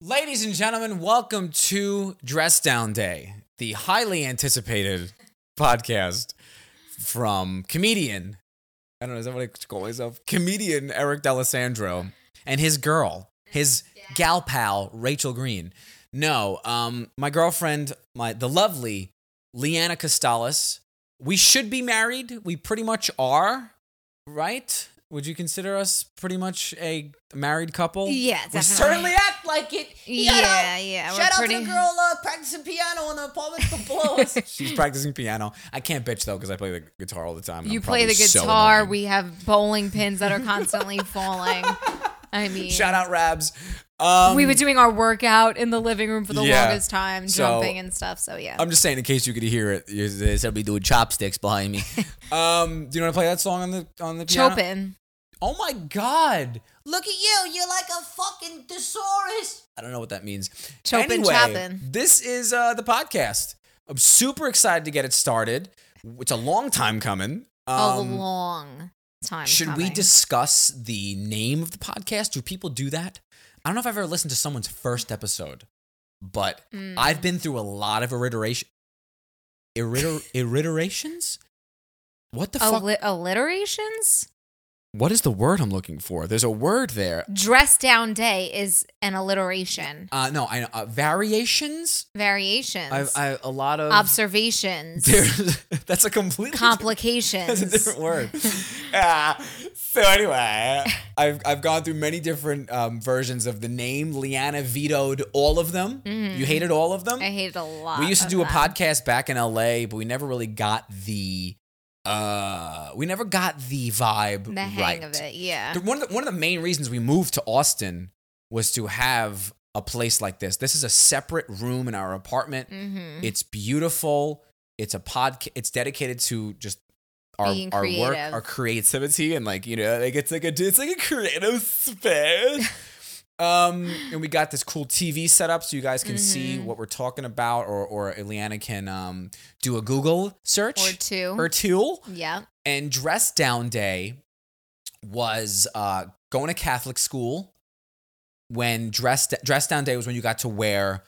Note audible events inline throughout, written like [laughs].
Ladies and gentlemen, welcome to Dress Down Day, the highly anticipated podcast from comedian. I don't know, is that what I call myself? Comedian Eric D'Alessandro and his girl, his gal pal, Rachel Green. No, um, my girlfriend, my the lovely Leanna Costales. We should be married. We pretty much are, right? Would you consider us pretty much a married couple? Yeah, we certainly act like it. Yeah, yeah, we're Shout out pretty- to the girl uh, practicing piano on the apartment below us. [laughs] She's practicing piano. I can't bitch though because I play the guitar all the time. You I'm play the probably so guitar. we have bowling pins that are constantly [laughs] falling. I mean, Shout out Rabs. Um, we were doing our workout in the living room for the Yeah. longest time, So- jumping and stuff. So yeah, I'm just saying in case you could hear it. There's somebody doing chopsticks behind me. [laughs] um, do you want to play that song on the on the piano? Chopin. Oh my god! Look at you, you're like a fucking thesaurus. I don't know what that means. Chopin anyway, this is uh, the podcast. I'm super excited to get it started. It's a long time coming. a Um, long time. Should we discuss the name of the podcast? Do people do that? I don't know if I've ever listened to someone's first episode, but Mm. I've been through a lot of alliteration. Irriter- [laughs] alliterations? What the fuck? Alli- alliterations? What is the word I'm looking for? There's a word there. Dress down day is an alliteration. Uh, no, I know. Uh, variations? Variations. I've, I, a lot of. observations. There's, [laughs] that's a completely complications. That's a different word. [laughs] Ah, so anyway, [laughs] I've I've gone through many different um, versions of the name. Leanna vetoed all of them. You hated all of them. Mm-hmm. I hated a lot. we used to of do a them. podcast back in LA, but we never really got the uh we never got the vibe The hang right. of it, yeah. The- one of the, one of the main reasons we moved to Austin was to have a place like this. This is a separate room in our apartment. Mm-hmm. It's beautiful. It's a podcast. It's dedicated to just our Being our work, our creativity, and like you know, like it's like a it's like a creative space. [laughs] um, and we got this cool TV setup so you guys can see Mhm. what we're talking about, or or Ileana can um do a Google search Or two. or two. yeah. And dress down day was uh going to Catholic school. When dress dress down day was when you got to wear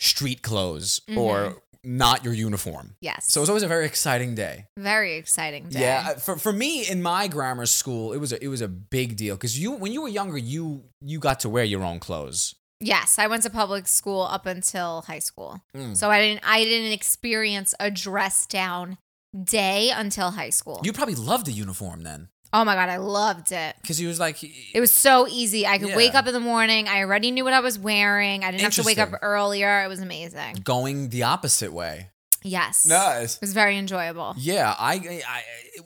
street clothes or not your uniform. Yes. So it was always a very exciting day. very exciting day. Yeah, uh, for for me in my grammar school, it was a, it was a big deal because you when you were younger, you you got to wear your own clothes. Yes, I went to public school up until high school. Mm. So I didn't I didn't experience a dress down day until high school. You probably loved the uniform then oh my god, I loved it. because he was like It was so easy. I could Yeah. wake up in the morning. I already knew what I was wearing. I didn't have to wake up Interesting. earlier. It was amazing. going the opposite way. Yes. Nice. It was very enjoyable. Yeah, I, I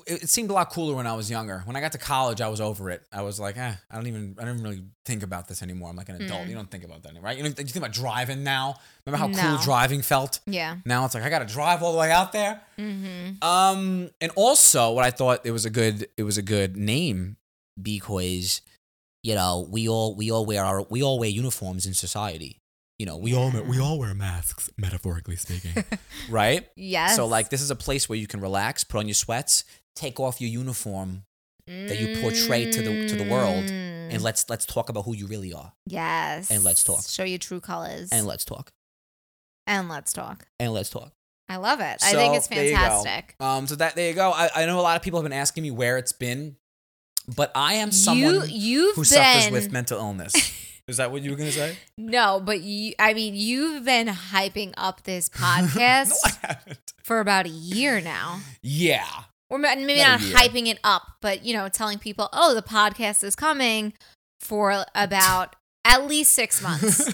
it, it seemed a lot cooler when I was younger. When I got to college, I was over it. I was like, eh, I don't even, I don't even really think about this anymore. I'm like an adult. Mm. You don't think about that anymore, right? You, don't, you think about driving now. Remember how No. cool driving felt? Yeah. Now it's like I got to drive all the way out there. Mm-hmm. Um, and also what I thought it was a good, it was a good name because, you know, we all we all wear our we all wear uniforms in society. You know, we all we all wear masks, metaphorically speaking, [laughs] right? Yes. So like this is a place where you can relax, put on your sweats, take off your uniform, that you portray to the- to the world, Mm. and let's let's talk about who you really are. yes. and let's talk. Show your true colors. And let's talk. and let's talk. And let's talk. I love it. I think it's there you go. fantastic. Um so that there you go. I, I know a lot of people have been asking me where it's been, but I am someone you who been suffers with mental illness. [laughs] is that what you were gonna say? no, but you. I mean, you've been hyping up this [laughs] podcast no, for about a year now, Yeah. or ma- maybe About not hyping it up, but you know, telling people, "Oh, the podcast is coming," for about at least six months.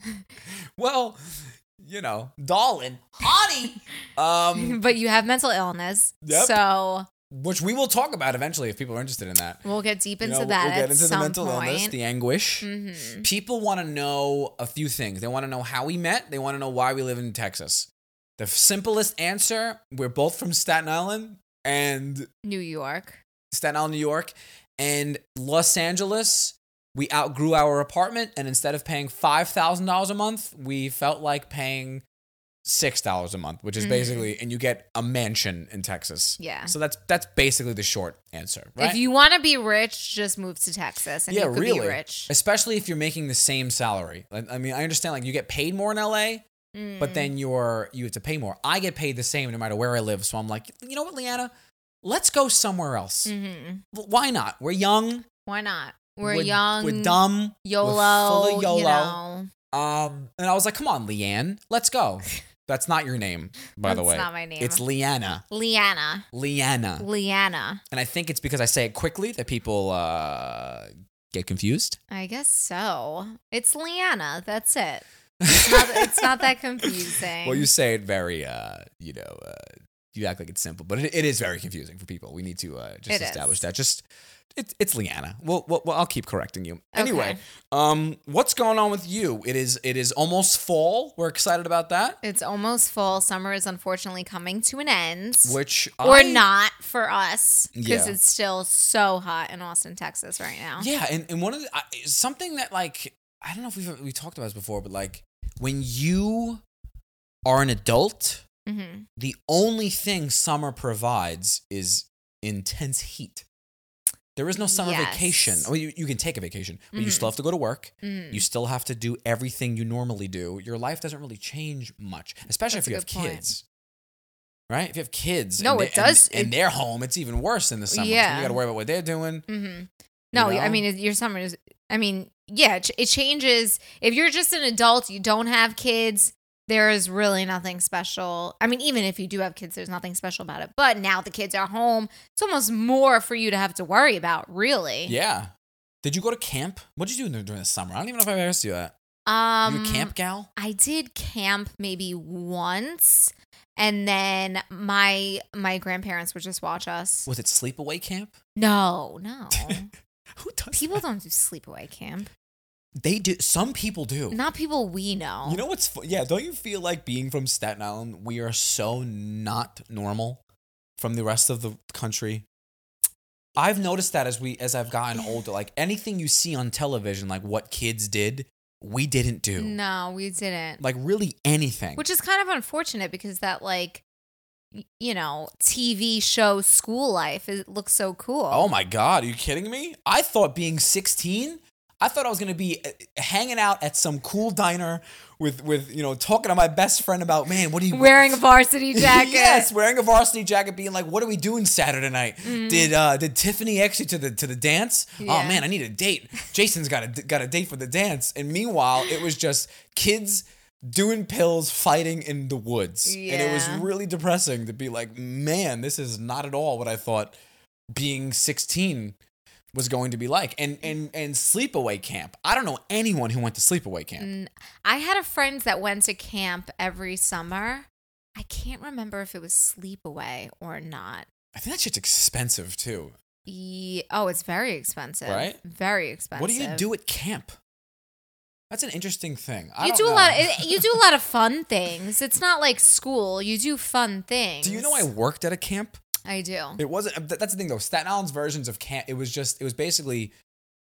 [laughs] well, you know, darling, honey. [laughs] Um, but you have mental illness, Yep. so which we will talk about eventually if people are interested in that. we'll get deep You into know, that we'll get at into the some mental point. illness, the anguish. Mhm. People want to know a few things. They want to know how we met. They want to know why we live in Texas. The simplest answer: We're both from Staten Island and New York. Staten Island, New York, and Los Angeles. We outgrew our apartment, and instead of paying five thousand dollars a month, we felt like paying six dollars a month, which is basically, and you get a mansion in Texas. Mm-hmm. Yeah. So that's that's basically the short answer, right? If you want to be rich, just move to Texas and yeah, you could really, be rich. especially if you're making the same salary. I mean, I understand like you get paid more in LA, Mm. but then you're you have to pay more. I get paid the same no matter where I live, so I'm like, you know what, Leanna, let's go somewhere else. hmm Why not? We're young. Why not? We're, young. We're dumb. YOLO. We're full of YOLO. You know. Um, and I was like, come on, Leanne, let's go. [laughs] That's not your name, by the way. That's way. not my name. It's Leanna. Leanna. Leanna. Leanna. And I think it's because I say it quickly that people uh, get confused. I guess so. It's Leanna. That's it. It's not, [laughs] it's not that confusing. Well, you say it very, uh, you know, uh, you act like it's simple, but it, it is very confusing for people. We need to uh, just It establish is. that. Just it, it's Leanna. Well, well, well, I'll keep correcting you. Anyway, Okay. um, what's going on with you? It is it is almost fall. We're excited about that. It's almost fall. Summer is unfortunately coming to an end. Which or I- not for us because Yeah. it's still so hot in Austin, Texas right now. Yeah, and, and one of the something that like I don't know if we've we talked about this before, but like when you are an adult, hmm the only thing summer provides is intense heat. There is no summer Yes. vacation. Well, you, you can take a vacation, but you Mhm. still have to go to work. Mm. You still have to do everything you normally do. Your life doesn't really change much, especially That's if you have point. kids. Right? If you have kids, No, and it and- does. And, It- they're home, it's even worse in the summer. Yeah. you got to worry about what they're doing. Mm-hmm. No, know? I mean your summer is. I mean, yeah, it, it changes. If you're just an adult, you don't have kids. There is really nothing special. I mean, even if you do have kids, there's nothing special about it. But now the kids are home. It's almost more for you to have to worry about. Really. Yeah. Did you go to camp? What did you do during the summer? I don't even know if I've asked you that. Um. you a camp gal? I did camp maybe once, and then my my grandparents would just watch us. Was it sleepaway camp? No, no. [laughs] Who does people that? don't do sleepaway camp. They do. Some people do. Not people we know. You know what's? fu- Yeah. Don't you feel like being from Staten Island, we are so not normal from the rest of the country? I've noticed that as we as I've gotten older, like anything you see on television, like what kids did, we didn't do. No, we didn't. Like really anything. Which is kind of unfortunate because that like you know, TV show school life it looks so cool. Oh my god, are you kidding me? I thought being 16, I thought I was gonna be uh, hanging out at some cool diner with with you know talking to my best friend about man, what are you Wearing a [laughs] varsity jacket. yes, wearing a varsity jacket, being like, "What are we doing Saturday night? Did uh, did Tiffany you to the to the dance? Oh Mm-hmm. Man, I need a date. Jason's got a got a date for the dance." And meanwhile, it was just kids doing pills, fighting in the woods, and it was really depressing to be like, "Man, this is not at all what I thought being 16." Was going to be like and and and sleepaway camp. I don't know anyone who went to sleepaway camp. i had a friend that went to camp every summer. I can't remember if it was sleepaway or not. I think that shit's expensive too. Ye- oh, it's very expensive. Right? Very expensive. What do you do at camp? That's an interesting thing. I You do a know. lot. Of, you do a [laughs] lot of fun things. It's not like school. You do fun things. Do you know I worked at a camp? I do. It wasn't. That's the thing though. Staten Island's versions of camp. It was just. It was basically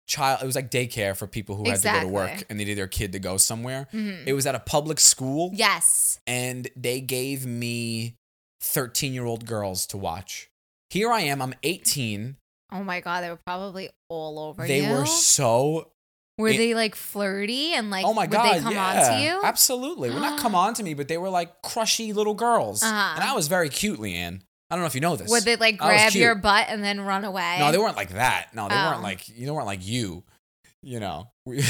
child. It was like daycare for people who had to go to work and they needed their kid to go somewhere. Mhm. It was at a public school, Yes. and they gave me thirteen-year-old girls to watch. Here I am. I'm 18. Oh my god, they were probably all over they you. were so. Were it- they like flirty and like? oh my god! would they come yeah, on to you? Absolutely. Well, not [gasps] come on to me, but they were like crushy little girls, Uh-huh. and I was very cute, Leanne. I don't know if you know this. Would they like grab your butt and then run away? No, they weren't like that. No, they Oh. weren't like you. They weren't like you. You know. We-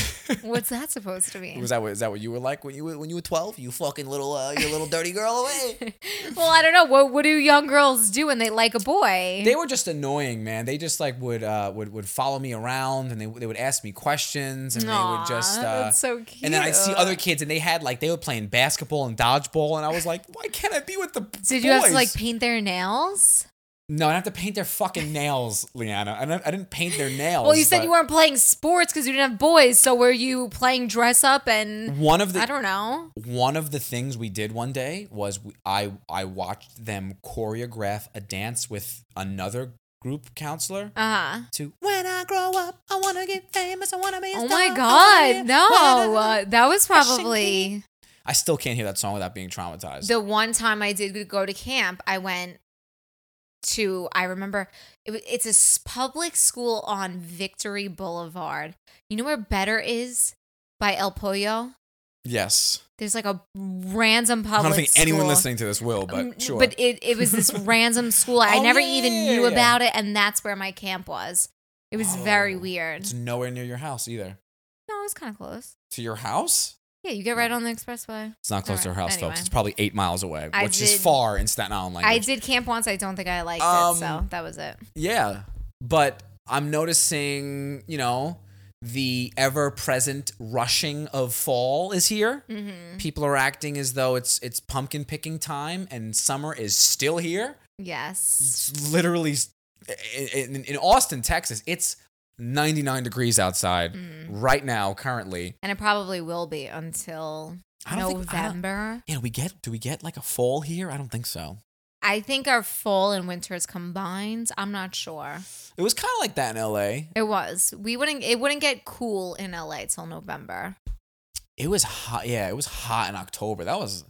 What's that [laughs] supposed to mean? was that what is that what you were like when you were when you were twelve? You fucking little uh, you little dirty girl away. [laughs] well, I don't know. What what do young girls do when they like a boy? They were just annoying, man. They just like would uh would would follow me around and they they would ask me questions and they Aw, would just uh that's so cute. and then I'd see other kids and they had like they were playing basketball and dodgeball and I was like, why can't I be with the Did you have to boys?" like paint their nails? No, I have to paint their fucking nails, Leanna. I didn't, I didn't paint their nails. Well, you said you weren't playing sports because you didn't have boys. So were you playing dress up and One of the I don't know. one of the things we did one day was we, I I watched them choreograph a dance with another group counselor Uh huh. to When I grow up, I want to get famous. I want to be a Oh my god, no! Uh, that was probably I still can't hear that song without being traumatized. The one time I did go to camp, I went to I remember it, it's a public school on Victory Boulevard. You know where Better is by El Pollo? yes. There's like a random public I don't think anyone listening to this will, but Um, sure. But it, it was this [laughs] random school. I Oh, never yeah, even knew yeah. about it, and that's where my camp was. It was very Oh, weird. it's nowhere near your house either. No, it was kind of close. To your house? Yeah, you get right on the expressway. It's not close to our Alright, house, anyway. folks. It's probably eight miles away, I which is far in Staten Island language. I did camp once. I don't think I liked Um, it, so that was it. Yeah, but I'm noticing, you know, the ever-present rushing of fall is here. Mm-hmm. People are acting as though it's it's pumpkin picking time, and summer is still here. Yes. It's literally in, in, in Austin, Texas. It's 99 degrees outside Mm. right now, currently. And it probably will be until I don't think- November. Yeah, we get do we get like a fall here? I don't think so. I think our fall and winter is combined. I'm not sure. It was kind of like that in LA. It was. We wouldn't. It wouldn't get cool in LA till November. It was hot. Yeah, it was hot in October. That was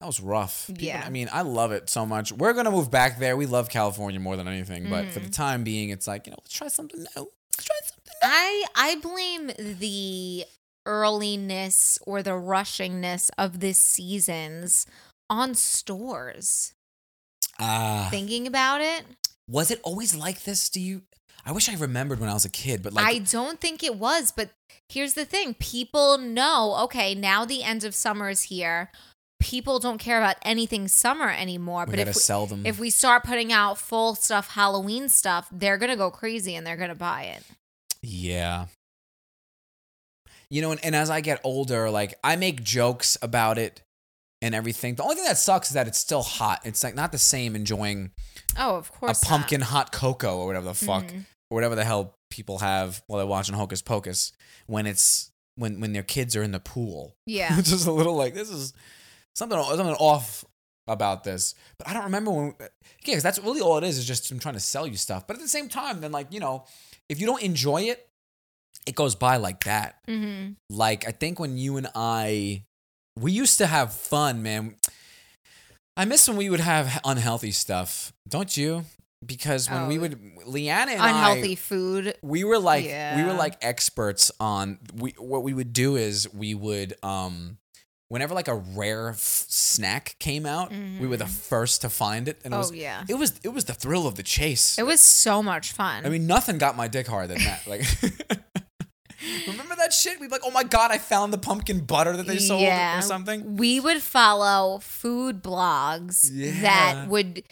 that was rough. People- Yeah. I mean, I love it so much. We're gonna move back there. We love California more than anything, but for the Mm-hmm. time being, it's like you know, let's try something new. Let's try something. I I blame the earliness or the rushingness of this seasons on stores. Ah, Thinking about it, was it always like this? Do you? I wish I remembered when I was a kid, but like, I don't think it was, but here's the thing. People know, okay, now the end of summer is here. People don't care about anything summer anymore. we but if we, sell them. if we start putting out full stuff, Halloween stuff, they're gonna go crazy and they're gonna buy it. Yeah. You know, and, and as I get older, like I make jokes about it and everything. The only thing that sucks is that it's still hot. It's like not the same enjoying Oh, of a course. not. pumpkin hot cocoa or whatever the fuck Mhm. or whatever the hell people have while they're watching Hocus Pocus when it's when when their kids are in the pool. Yeah. [laughs] it's just a little like this is something something off about this. But I don't remember when. Yeah, because that's really all it is is just I'm trying to sell you stuff. But at the same time, then like you know, if you don't enjoy it, it goes by like that. Mm-hmm. Like I think when you and I, we used to have fun, man. I miss when we would have unhealthy stuff, don't you? Because when we Oh. would, Leanna and I, Unhealthy food. we were like we were like experts on we what we would do is we would um whenever like a rare f- snack came out we were the mm-hmm. first to find it and it Oh was yeah. it was it was the thrill of the chase It was so much fun. i mean nothing got my dick harder than that like [laughs] remember that shit we'd be like oh my god i found the pumpkin butter that they sold Yeah. or something we would follow food blogs Yeah. that would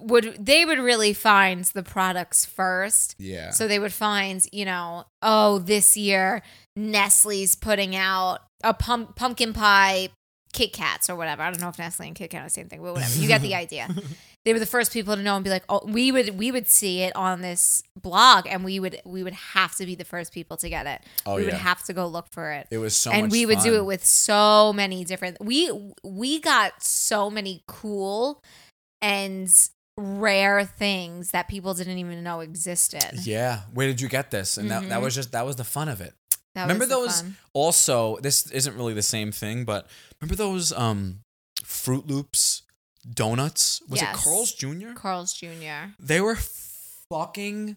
would they would really find the products first. yeah So they would find, you know, oh, this year Nestle's putting out a pump, pumpkin pie Kit Kats or whatever. I don't know if Nestle and Kit Kat are the same thing, but whatever. You get the [laughs] idea. They were the first people to know and be like, oh, we would we would see it on this blog, and we would we would have to be the first people to get it. Oh, we would have to go look for it it was so and we would do it with so many different we we got so many cool and rare things that people didn't even know existed yeah where did you get this and that, that Mhm. was just that was the fun of it that remember those fun. also this isn't really the same thing but remember those um Froot Loops donuts was Yes. it carl's jr carl's jr they were fucking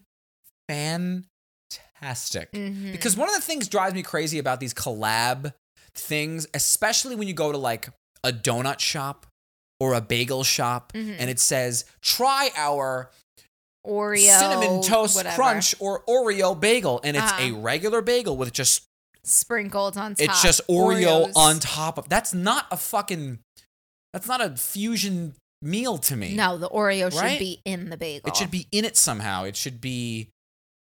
fantastic Mhm. because one of the things drives me crazy about these collab things especially when you go to like a donut shop or a bagel shop Mhm. and it says try our oreo cinnamon toast whatever, crunch or oreo bagel and it's a Uh-huh. regular bagel with just sprinkled on top it's just Oreo Oreos. on top of. That's not a fucking. That's not a fusion meal to me. no the oreo should be in the bagel it should be in it somehow. It should be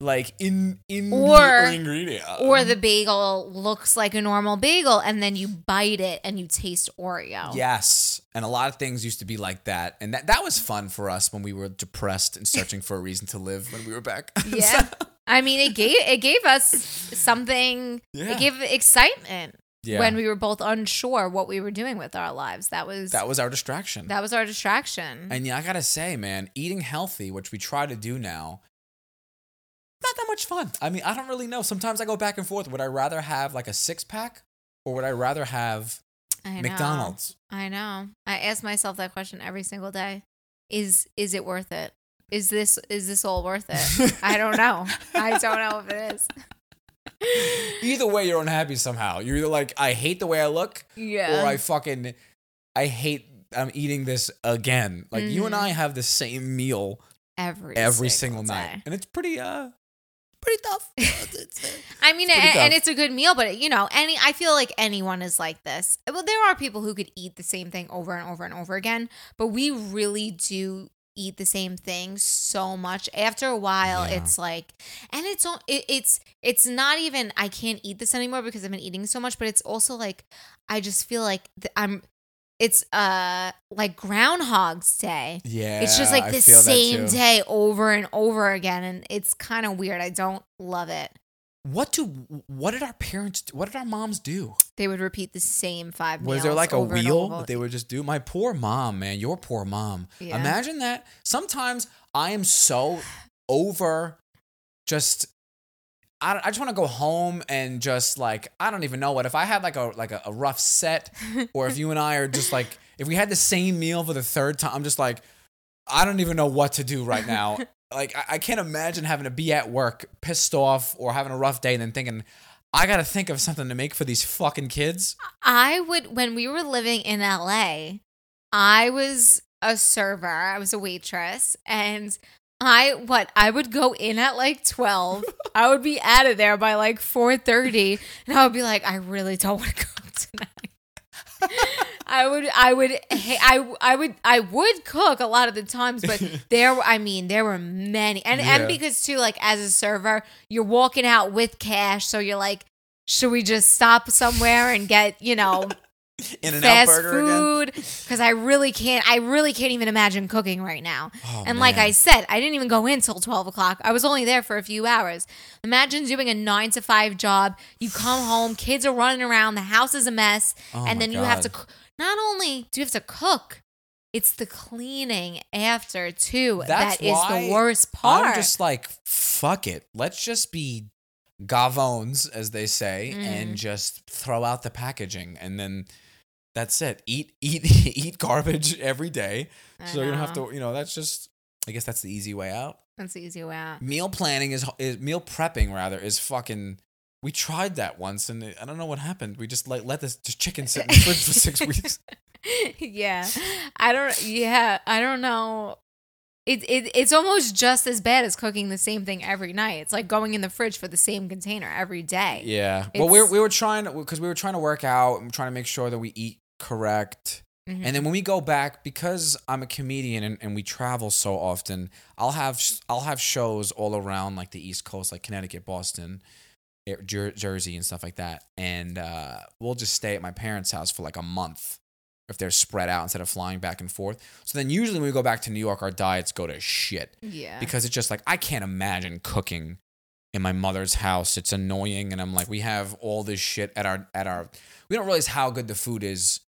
like in in Or- the ingredient. or the bagel looks like a normal bagel and then you bite it and you taste oreo yes, and a lot of things used to be like that, and that that was fun for us when we were depressed and searching for a reason to live when we were back. [laughs] Yeah. I mean, it gave it gave us something. Yeah. It gave excitement yeah. when we were both unsure what we were doing with our lives. That was that was our distraction. that was our distraction. And yeah, I gotta say, man, eating healthy, which we try to do now, not that much fun. I mean, I don't really know. Sometimes I go back and forth. Would I rather have like a six pack, or would I rather have I. McDonald's. I know. I ask myself that question every single day. Is is it worth it? Is this is this all worth it? I don't know. I [laughs] don't know if it is. [laughs] Either way, you're unhappy somehow. You're either like, I hate the way I look, Yeah. or I fucking, I hate. I'm eating this again. Like you and Mhm. I have the same meal every every single, day. night, and it's pretty uh, pretty tough. [laughs] It's, I mean, It's and, and it's a good meal, but you know, any I feel like anyone is like this. Well, there are people who could eat the same thing over and over and over again, but we really do eat the same thing so much. After a while, Yeah. it's like, and it's it, it's it's not even I can't eat this anymore because I've been eating so much, but it's also like I just feel like th- I'm. It's uh like Groundhog's Day. yeah, It's just like the same day over and over again, and it's kind of weird. I don't love it. What do what did our parents? do? What did our moms do? they would repeat the same five meals. Was there like a wheel that they would just do? My poor mom, man. Your poor mom. Yeah. Imagine that. Sometimes I am so over just I, I just want to go home and just like I don't even know what if I had like a like a, a rough set [laughs] or if you and I are just like if we had the same meal for the third time I'm just like I don't even know what to do right now [laughs] like I, I can't imagine having to be at work pissed off or having a rough day and then thinking I gotta think of something to make for these fucking kids I would when we were living in LA, I was a server. I was a waitress, and I what I would go in at like twelve. I would be out of there by like four thirty, and I would be like, I really don't want to cook tonight. I would, I would, I, I would, I would cook a lot of the times, but [laughs] there, I mean, there were many, and Yeah. and because too, like as a server, you're walking out with cash, so you're like, should we just stop somewhere and get, you know, in and out fast burger food? Because I really can't, I really can't even imagine cooking right now. Oh, and like. I said, I didn't even go in till twelve o'clock. I was only there for a few hours. Imagine doing a nine to five job. You come home, kids are running around, the house is a mess, Oh and then you have to. Not only do you have to cook, it's the cleaning after too. That's that is the worst part. I'm just like, fuck it. Let's just be gavones, as they say, Mm. and just throw out the packaging, and then that's it. Eat, [laughs] eat, eat garbage every day, I so you don't have to. You know, that's just. I guess that's the easy way out. That's the easy way out. Meal planning is, is meal prepping rather is fucking. We tried that once, and it, I don't know what happened. We just like let this just chicken sit in the fridge for six weeks. [laughs] yeah, I don't. Yeah, I don't know. It, it it's almost just as bad as cooking the same thing every night. It's like going in the fridge for the same container every day. Yeah. Well, we were, we were trying because we were trying to work out and trying to make sure that we eat correct. Mhm. And then when we go back, because I'm a comedian and, and we travel so often, I'll have I'll have shows all around like the East Coast, like Connecticut, Boston, Jer- Jersey, and stuff like that. And uh, we'll just stay at my parents' house for like a month if they're spread out instead of flying back and forth. So then usually when we go back to New York, our diets go to shit Yeah. because it's just like I can't imagine cooking in my mother's house. It's annoying, and I'm like, we have all this shit at our at our. We don't realize how good the food is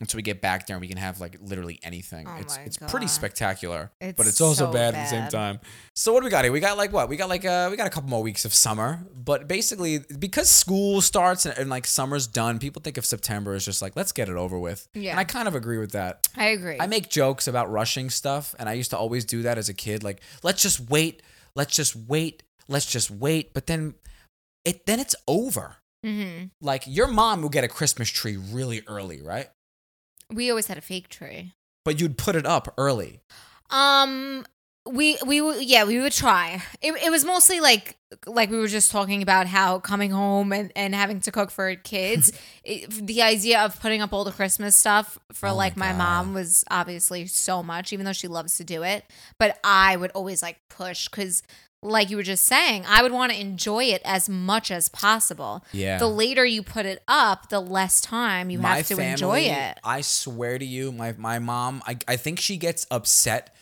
until we get back there and we can have like literally anything. Oh it's it's pretty spectacular, It's but it's also so bad, at the same time. So what do we got here? We got like what? We got like uh we got a couple more weeks of summer, but basically because school starts and, and like summer's done, people think of September as just like let's get it over with. Yeah. and I kind of agree with that. I agree. I make jokes about rushing stuff, and I used to always do that as a kid. Like, let's just wait, let's just wait, let's just wait. But then, it then it's over. hmm Like your mom will get a Christmas tree really early, right? We always had a fake tree. But you'd put it up early. Um, we we would yeah we would try. It it was mostly like like we were just talking about how coming home and, and having to cook for kids. [laughs] it, the idea of putting up all the Christmas stuff for Oh like my, God. mom was obviously so much, even though she loves to do it. But I would always like push because. Like you were just saying, I would want to enjoy it as much as possible. Yeah. The later you put it up, the less time you have to enjoy it. I swear to you, my my mom, I I think she gets upset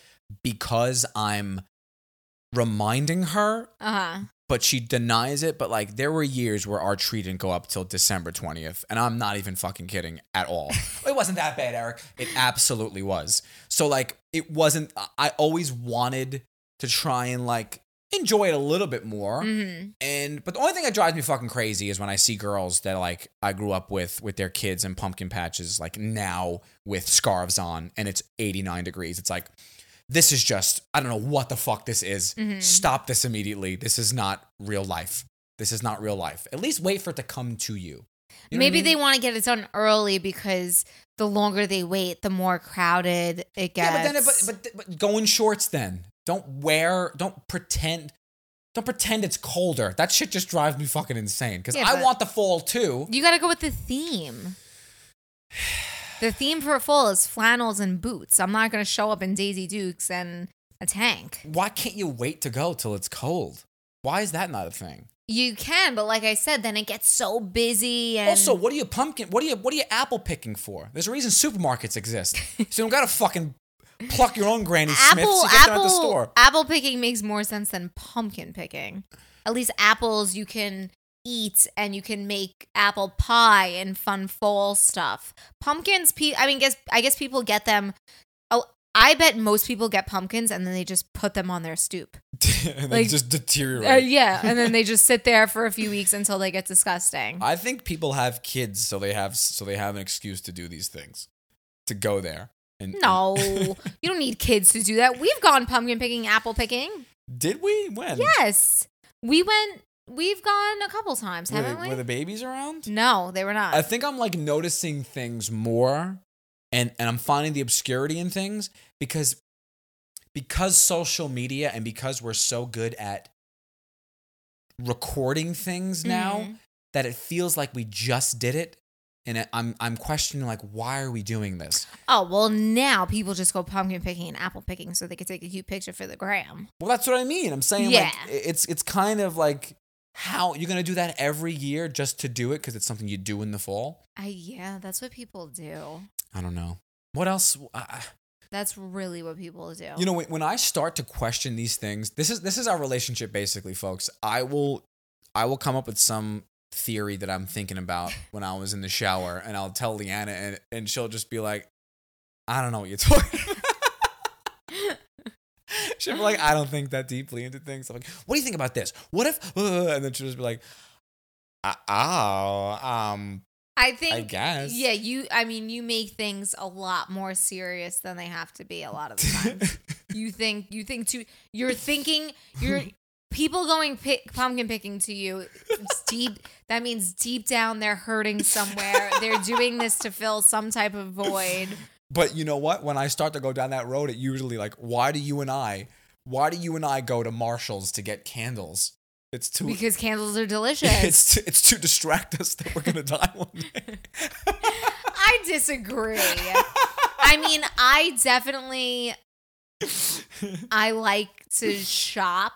because I'm reminding her Uh huh. but she denies it. But like, there were years where our tree didn't go up till December 20th. And I'm not even fucking kidding at all. [laughs] it wasn't that bad, Eric. It absolutely was. So, like, it wasn't, I always wanted to try and like enjoy it a little bit more. Mhm. And but the only thing that drives me fucking crazy is when I see girls that like I grew up with with their kids and pumpkin patches like now with scarves on and it's 89 degrees. It's like this is just I don't know what the fuck this is. Mhm. Stop this immediately. This is not real life. This is not real life. At least wait for it to come to you. You know what I Maybe mean? they want to get it done early because the longer they wait, the more crowded it gets. Yeah, but then it, but, but but go in shorts then. Don't wear. Don't pretend. Don't pretend it's colder. That shit just drives me fucking insane. Because Yeah, I want the fall too. you got to go with the theme. [sighs] The theme for fall is flannels and boots. I'm not going to show up in Daisy Dukes and a tank. Why can't you wait to go till it's cold? Why is that not a thing? You can, but like I said, then it gets so busy and Also, what are you pumpkin? What are you what are you apple picking for? There's a reason supermarkets exist. [laughs] so you don't gotta fucking pluck your own Granny Smiths. apple You get them at the store. apple picking makes more sense than pumpkin picking. At least apples you can eat and you can make apple pie and fun fall stuff. Pumpkins, pe- I mean, guess I guess people get them. Oh, I bet most people get pumpkins and then they just put them on their stoop. [laughs] and like- they just deteriorate. Uh, yeah, and then they just sit there for a few weeks until they get disgusting. I think people have kids, so they have so they have an excuse to do these things, to go there. And No, you don't need kids to do that. We've gone pumpkin picking, apple picking. did we? When? Yes, we went. We've gone a couple times, Were, haven't the, we? were the babies around? no, they were not. I think I'm like noticing things more, and and I'm finding the obscurity in things because because social media and because we're so good at recording things now Mhm. that it feels like we just did it. And I'm I'm questioning like why are we doing this? Oh well, now people just go pumpkin picking and apple picking so they could take a cute picture for the gram. Well, that's what I mean. I'm saying like it's it's kind of like how you're gonna do that every year just to do it because it's something you do in the fall. I yeah, that's what people do. I don't know what else. I, That's really what people do. You know, when, when I start to question these things, this is this is our relationship basically, folks. I will I will come up with some theory that I'm thinking about [laughs] when I was in the shower and I'll tell Leanna and, and she'll just be like, I don't know what you're [laughs] talking about. she'll be like, I don't think that deeply into things. I'm like, what do you think about this? What if uh, [laughs] and then she'll just be like, "Uh, oh, um, I think. I guess. Yeah, you. I mean, you make things a lot more serious than they have to be a lot of the time. you think you think too. You're thinking. You're people going pick, pumpkin picking to you. Deep. [laughs] That means deep down they're hurting somewhere. [laughs] they're doing this to fill some type of void. But you know what? When I start to go down that road, it usually like, why do you and I, why do you and I go to Marshalls to get candles? It's too. Because candles are [laughs] delicious. it's to, it's to distract us that we're gonna die one day. I disagree. I mean, I definitely I like to shop.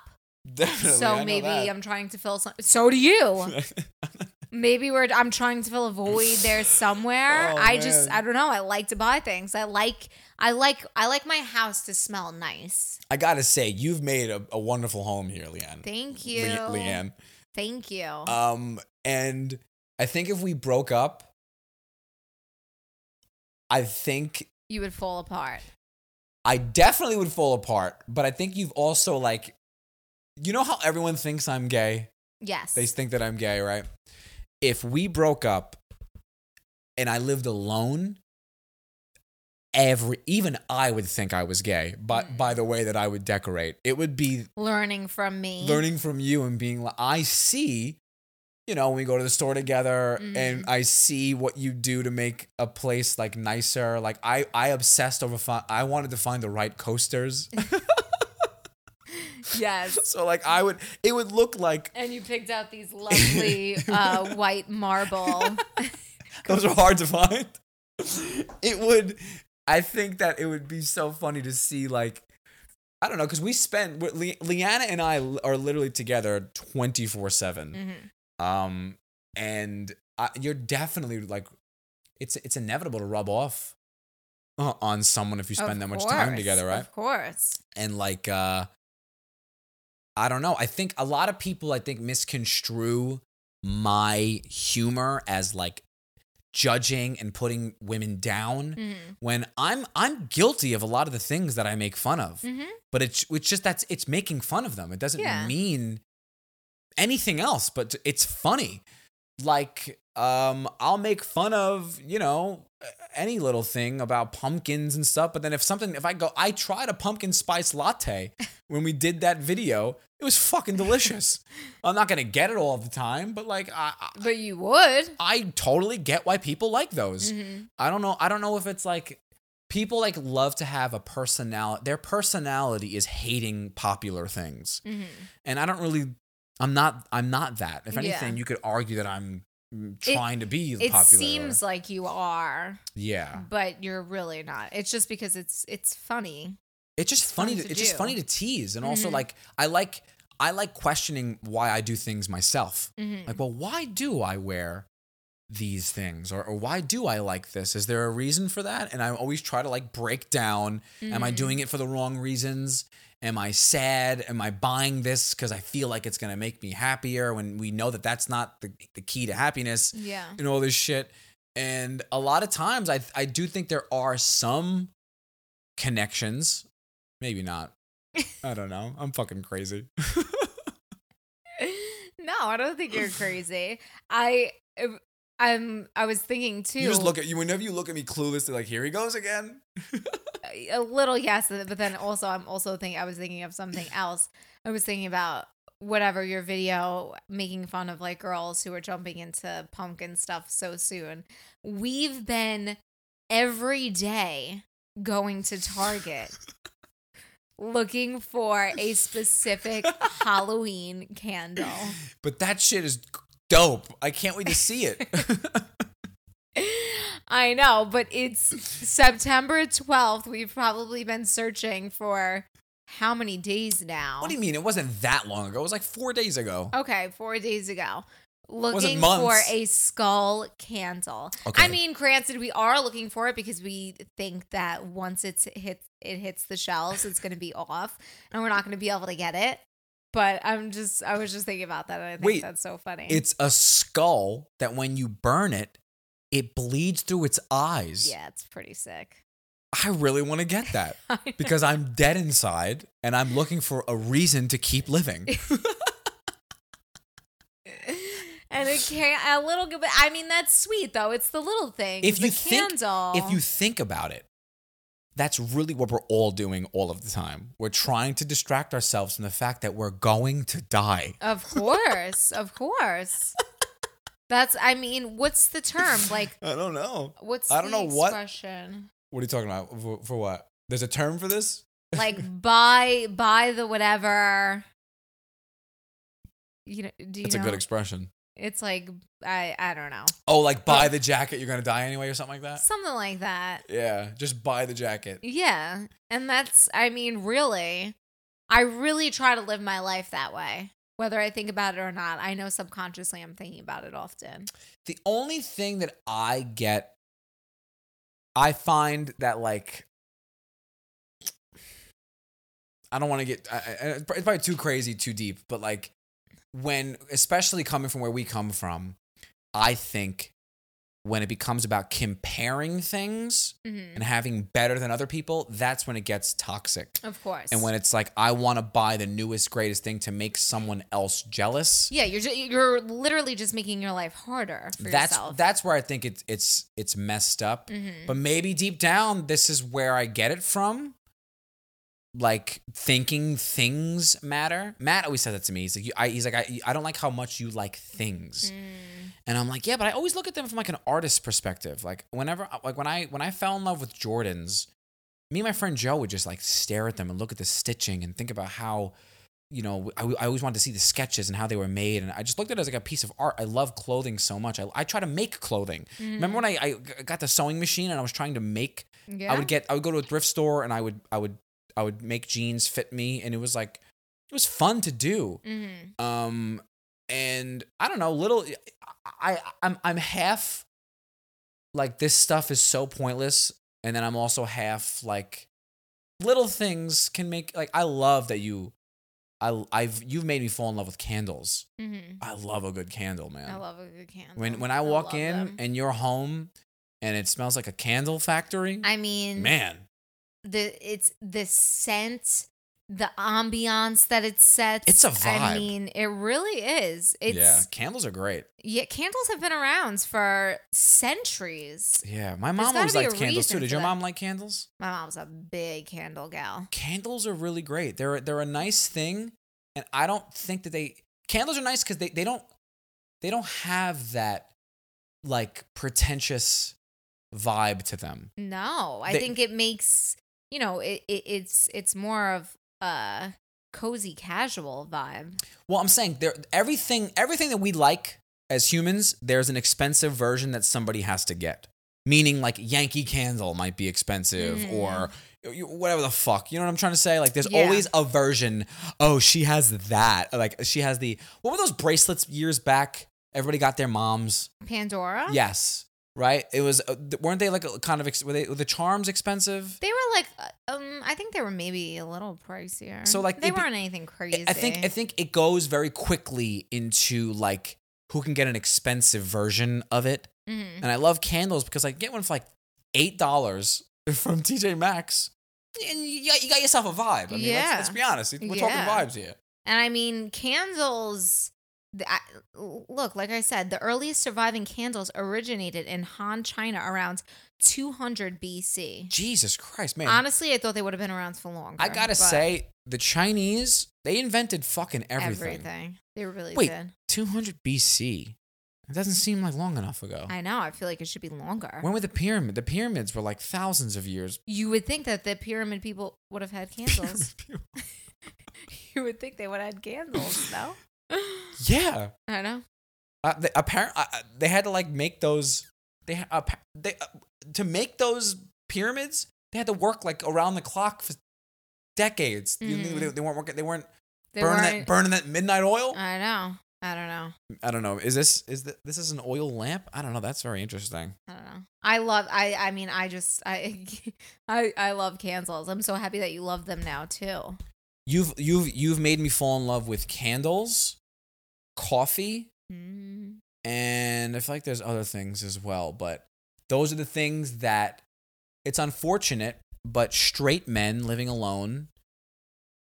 Definitely. So maybe that. I'm trying to fill some. So do you? [laughs] Maybe we're. I'm trying to fill a void there somewhere. Oh, I just. I don't know. I like to buy things. I like. I like. I like my house to smell nice. I gotta say, you've made a, a wonderful home here, Leanne. Thank you, Le- Leanne. Thank you. Um, and I think if we broke up, I think you would fall apart. I definitely would fall apart. But I think you've also like, you know how everyone thinks I'm gay. Yes. They think that I'm gay, right? If we broke up and I lived alone, every even I would think I was gay, but Mm. by the way that I would decorate. It would be learning from me. learning from you and being like I see, you know, when we go to the store together and Mhm. I see what you do to make a place like nicer. Like I I obsessed over fi- I wanted to find the right coasters. [laughs] [laughs] Yes. so like I would it would look like And you picked out these lovely [laughs] uh, white marble. [laughs] Those are hard to find. It would. I think that it would be so funny to see, like, I don't know, because we spend Le- Leanna and I are literally together twenty four seven. Mhm. Um, and I, you're definitely like, it's it's inevitable to rub off uh, on someone if you spend Of that much time together, right? Of course. and like uh i don't know i think a lot of people i think misconstrue my humor as like judging and putting women down Mhm. when I'm I'm guilty of a lot of the things that I make fun of. Mhm. But it's it's just that's it's making fun of them. It doesn't Yeah. mean anything else, but it's funny. Like um I'll make fun of, you know, any little thing about pumpkins and stuff, but then if something if I go I tried a pumpkin spice latte [laughs] when we did that video, it was fucking delicious. [laughs] I'm not going to get it all the time, but like I I, But you would. I totally get why people like those. Mhm. I don't know. I don't know if it's like people like love to have a personality. Their personality is hating popular things, Mhm. and I don't really. I'm not. I'm not that. If Yeah. anything, you could argue that I'm mm, trying to be It popular. seems like you are, yeah. but you're really not. It's just because it's it's funny. It's just funny. fun To, to it's just funny to tease, and also Mhm. like I like I like questioning why I do things myself. Mhm. Like, well, why do I wear these things, or, or why do I like this? Is there a reason for that? And I always try to like break down. Am I Mhm. doing it for the wrong reasons? Am I sad? Am I buying this because I feel like it's gonna make me happier? When we know that that's not the, the key to happiness Yeah. and all this shit. And a lot of times, I I do think there are some connections. Maybe not. I don't know. I'm fucking crazy. [laughs] [laughs] no, I don't think you're crazy. I I'm I was thinking too. You just look at you whenever you look at me clueless. Like, here he goes again. [laughs] a little yes, but then also I'm also thinking I was thinking of something else. I was thinking about whatever your video making fun of like girls who are jumping into pumpkin stuff so soon. We've been every day going to Target [laughs] looking for a specific Halloween candle. But that shit is dope. I can't wait to see it. [laughs] [laughs] I know, but it's September 12th. We've probably been searching for how many days now? what do you mean? It wasn't that long ago. It was like four days ago. Okay, four days ago. Looking for a skull candle. Okay. I mean, granted, we are looking for it because we think that once it's hits it hits the shelves, it's gonna be off, and we're not gonna be able to get it. But I'm just, I was just thinking about that, and I think Wait, that's so funny. It's a skull that when you burn it, it bleeds through its eyes. yeah, it's pretty sick. I really want to get that [laughs] because I'm dead inside and I'm looking for a reason to keep living. [laughs] and it can a little bit. I mean, that's sweet though. It's the little thing. if you think candle. if you think about it that's really what we're all doing all of the time we're trying to distract ourselves from the fact that we're going to die Of course, of course. [laughs] That's. I mean, what's the term? Like, i don't know what's I don't the know what- expression? what are you talking about for, for what there's a term for this Like, [laughs] buy buy the whatever. You know? Do you that's a good expression It's like I I don't know oh like buy the jacket you're gonna die anyway or something like that something like that. yeah just buy the jacket Yeah, and that's. I mean, really, I really try to live my life that way. Whether I think about it or not, I know subconsciously I'm thinking about it often. the only thing that i get i find that like i don't want to get I, I- it's probably too crazy too deep but like when especially coming from where we come from i think when it becomes about comparing things Mhm. and having better than other people that's when it gets toxic Of course. and when it's like i want to buy the newest greatest thing to make someone else jealous Yeah, you're ju- you're literally just making your life harder for that's yourself. that's where I think it's it's it's messed up. Mhm. But maybe deep down, this is where I get it from. Like thinking things matter. Matt always said that to me. He's like, I, he's like, I, I don't like how much you like things, Mm. and I'm like, yeah, but I always look at them from like an artist perspective. Like whenever, like when I when I fell in love with Jordans, me and my friend Joe would just like stare at them and look at the stitching and think about how you know, I, I always wanted to see the sketches and how they were made. And I just looked at it as like a piece of art. I love clothing so much. I, I try to make clothing. Remember when I, I got the sewing machine and I was trying to make, Yeah. I would get, I would go to a thrift store and I would, I would, I would make jeans fit me. And it was like, it was fun to do. Mhm. Um, and I don't know, little, I, I'm, I'm half like this stuff is so pointless. And then I'm also half like little things can make, like, I love that you I I've you've made me fall in love with candles. Mm-hmm. I love a good candle, man. I love a good candle. when when I walk love in them. and you're home and it smells like a candle factory, I mean, man, the it's the scent, the ambiance that it sets. It's a vibe. I mean, it really is. It's yeah, candles are great. yeah. Candles have been around for centuries. Yeah, my mom always liked candles too. Did your that. mom like candles? My mom's a big candle gal. Candles are really great. They're they're a nice thing, and I don't think that they candles are nice because they, they don't they don't have that like pretentious vibe to them. No, I They- think it makes you know it, it it's it's more of a cozy casual vibe. Well, I'm saying there everything everything that we like as humans, there's an expensive version that somebody has to get. Meaning like Yankee Candle might be expensive Mhm. or whatever the fuck. You know what I'm trying to say? Like there's Yeah. always a version. Oh, she has that. Like she has the what were those bracelets years back? Everybody got their moms. Pandora. Yes, right. It was uh, weren't they like a kind of ex- were they were the charms expensive? They were like, uh, um, I think they were maybe a little pricier. So, like, they it'd weren't anything crazy. I think I think it goes very quickly into like who can get an expensive version of it. Mhm. And I love candles because I get one for like eight dollars [laughs] from TJ Maxx, and you got, you got yourself a vibe. I mean, Yeah. let's, let's be honest. We're Yeah. talking vibes here. And I mean, candles. The- I- Look, like I said, the earliest surviving candles originated in Han, China, around 200 BC. Jesus Christ, man! Honestly, I thought they would have been around for longer. I gotta say, the Chinese they invented fucking everything. everything. They were really Wait. did. 200 BC. It doesn't seem like long enough ago. I know. I feel like it should be longer. when were the pyramid? The pyramids were like thousands of years. you would think that the pyramid people would have had [laughs] candles. [laughs] you would think they would have had candles, no? [laughs] yeah. I know. Uh, they, apparently, uh, they had to like make those. They appa- they uh, to make those pyramids. They had to work like around the clock for decades. Mhm. They, they weren't working. They weren't They burning that weren't- burning that midnight oil. I know. I don't know. I don't know. Is this is the, this is an oil lamp? I don't know. That's very interesting. I don't know. I love. I. I mean, I just. I. [laughs] I. I love candles. I'm so happy that you love them now too. You've you've you've made me fall in love with candles, coffee, Mm. and I feel like there's other things as well. But those are the things that it's unfortunate, but straight men living alone.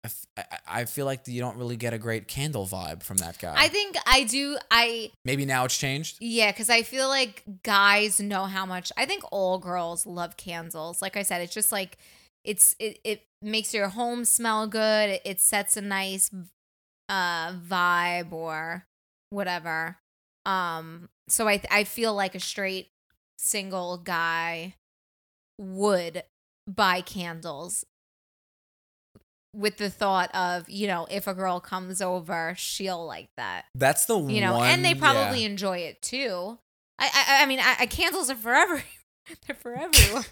I, f- I- I feel like you don't really get a great candle vibe from that guy. I think I do. I Maybe now it's changed. yeah, because I feel like guys know how much. I think all girls love candles. Like I said, it's just like it's it. It makes your home smell good. It, it sets a nice uh vibe or whatever. Um. So I I feel like a straight single guy would buy candles with the thought of you know if a girl comes over she'll like that That's the you know one, and they probably yeah. enjoy it too i i, I mean I, I candles are forever [laughs] they're for everyone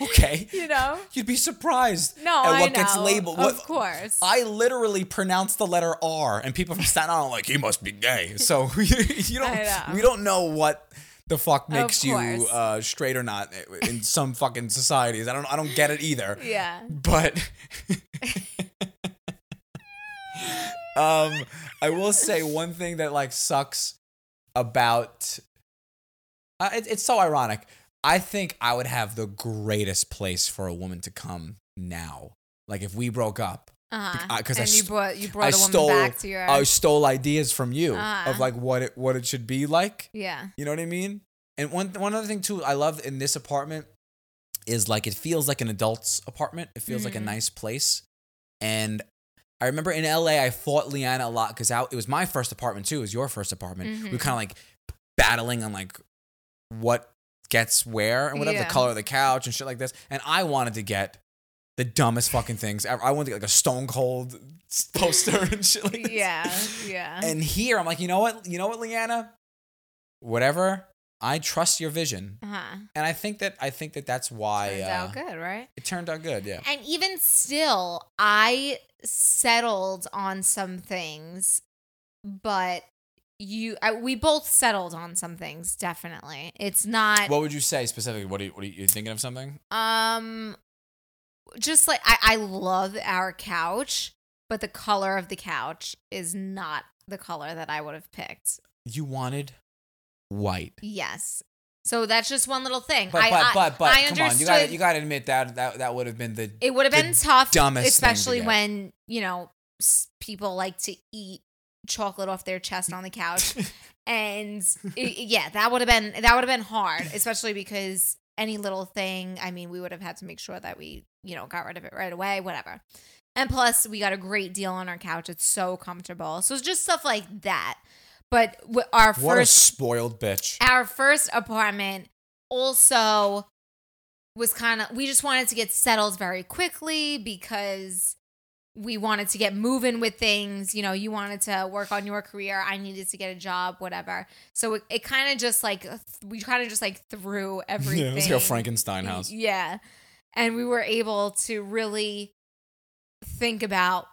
okay. [laughs] you know You'd be surprised no at I what gets know, labeled. of What- course I literally pronounce the letter R, and people from Staten Island are like, he must be gay. So [laughs] you don't, know. we don't know what the fuck makes you uh, straight or not in some fucking societies. I don't, I don't get it either. yeah But [laughs] um, I will say one thing that like sucks about uh, it, it's so ironic. I think I would have the greatest place for a woman to come now. Like if we broke up, uh-huh. because I you brought you brought I a woman stole back to your I stole ideas from you Uh-huh. of like what it what it should be like. yeah You know what I mean? And one one other thing too, I love in this apartment is like it feels like an adult's apartment. It feels like a Mhm. nice place. And I remember in LA, I fought Leanna a lot because it was my first apartment too. It was your first apartment. We were kind of like battling on like what gets where and whatever Yeah. the color of the couch and shit like this. And I wanted to get the dumbest fucking things. ever. I wanted to get like a Stone Cold [laughs] poster and shit like this. yeah [laughs] yeah And here I'm like, you know what? You know what, Leanna? Whatever. I trust your vision. uh-huh And I think that I think that that's why turns uh, out good right it turned out good. Yeah. And even still, I settled on some things, but you, I, we both settled on some things. Definitely, it's not. What would you say specifically? What are you, what are you, you thinking of something? um, just like I, I love our couch, but the color of the couch is not the color that I would have picked. You wanted white. Yes. So that's just one little thing. But I, but I- but but I come on, you got to you got to admit that that that would have been the It would have the been tough, dumbest thing to especially get. when you know s- people like to eat chocolate off their chest on the couch, [laughs] and it- yeah, that would have been that would have been hard, especially because any little thing. I mean, we would have had to make sure that we you know got rid of it right away, whatever. And plus, we got a great deal on our couch. It's so comfortable. So it's just stuff like that. But our what a first spoiled bitch. our first apartment also was kind of we just wanted to get settled very quickly because we wanted to get moving with things you know you wanted to work on your career i needed to get a job whatever so it, it kind of just like we kind of just like threw [laughs] everything Yeah, it was like a Frankenstein house. yeah and we were able to really think about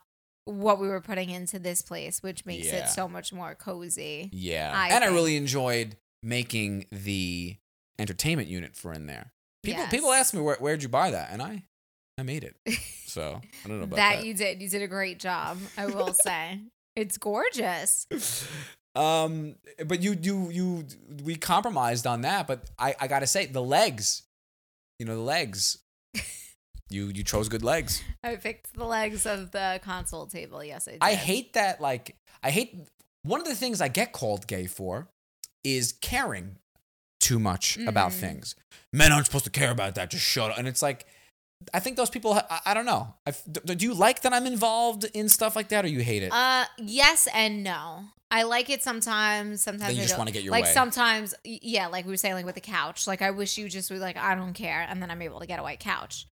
what we were putting into this place which makes Yeah. it so much more cozy Yeah, I and I really enjoyed making the entertainment unit for in there. People Yes. people ask me where where'd you buy that, and I I made it. So I don't know about that that. you did. You did a great job. I will say [laughs] it's gorgeous. um, but you you you we compromised on that. But I I gotta say the legs, you know the legs. [laughs] You you chose good legs. I picked the legs of the console table. Yes, I did. I hate that. Like I hate one of the things I get called gay for is caring too much about Mhm. things. Men aren't supposed to care about that. Just shut up. And it's like, I think those people. I, I don't know. I, do you like that I'm involved in stuff like that, or you hate it? Uh, yes and no. I like it sometimes. Sometimes you I just wanna get your like way. sometimes, yeah, like we were saying, like with the couch. Like I wish you just were like, I don't care, and then I'm able to get a white couch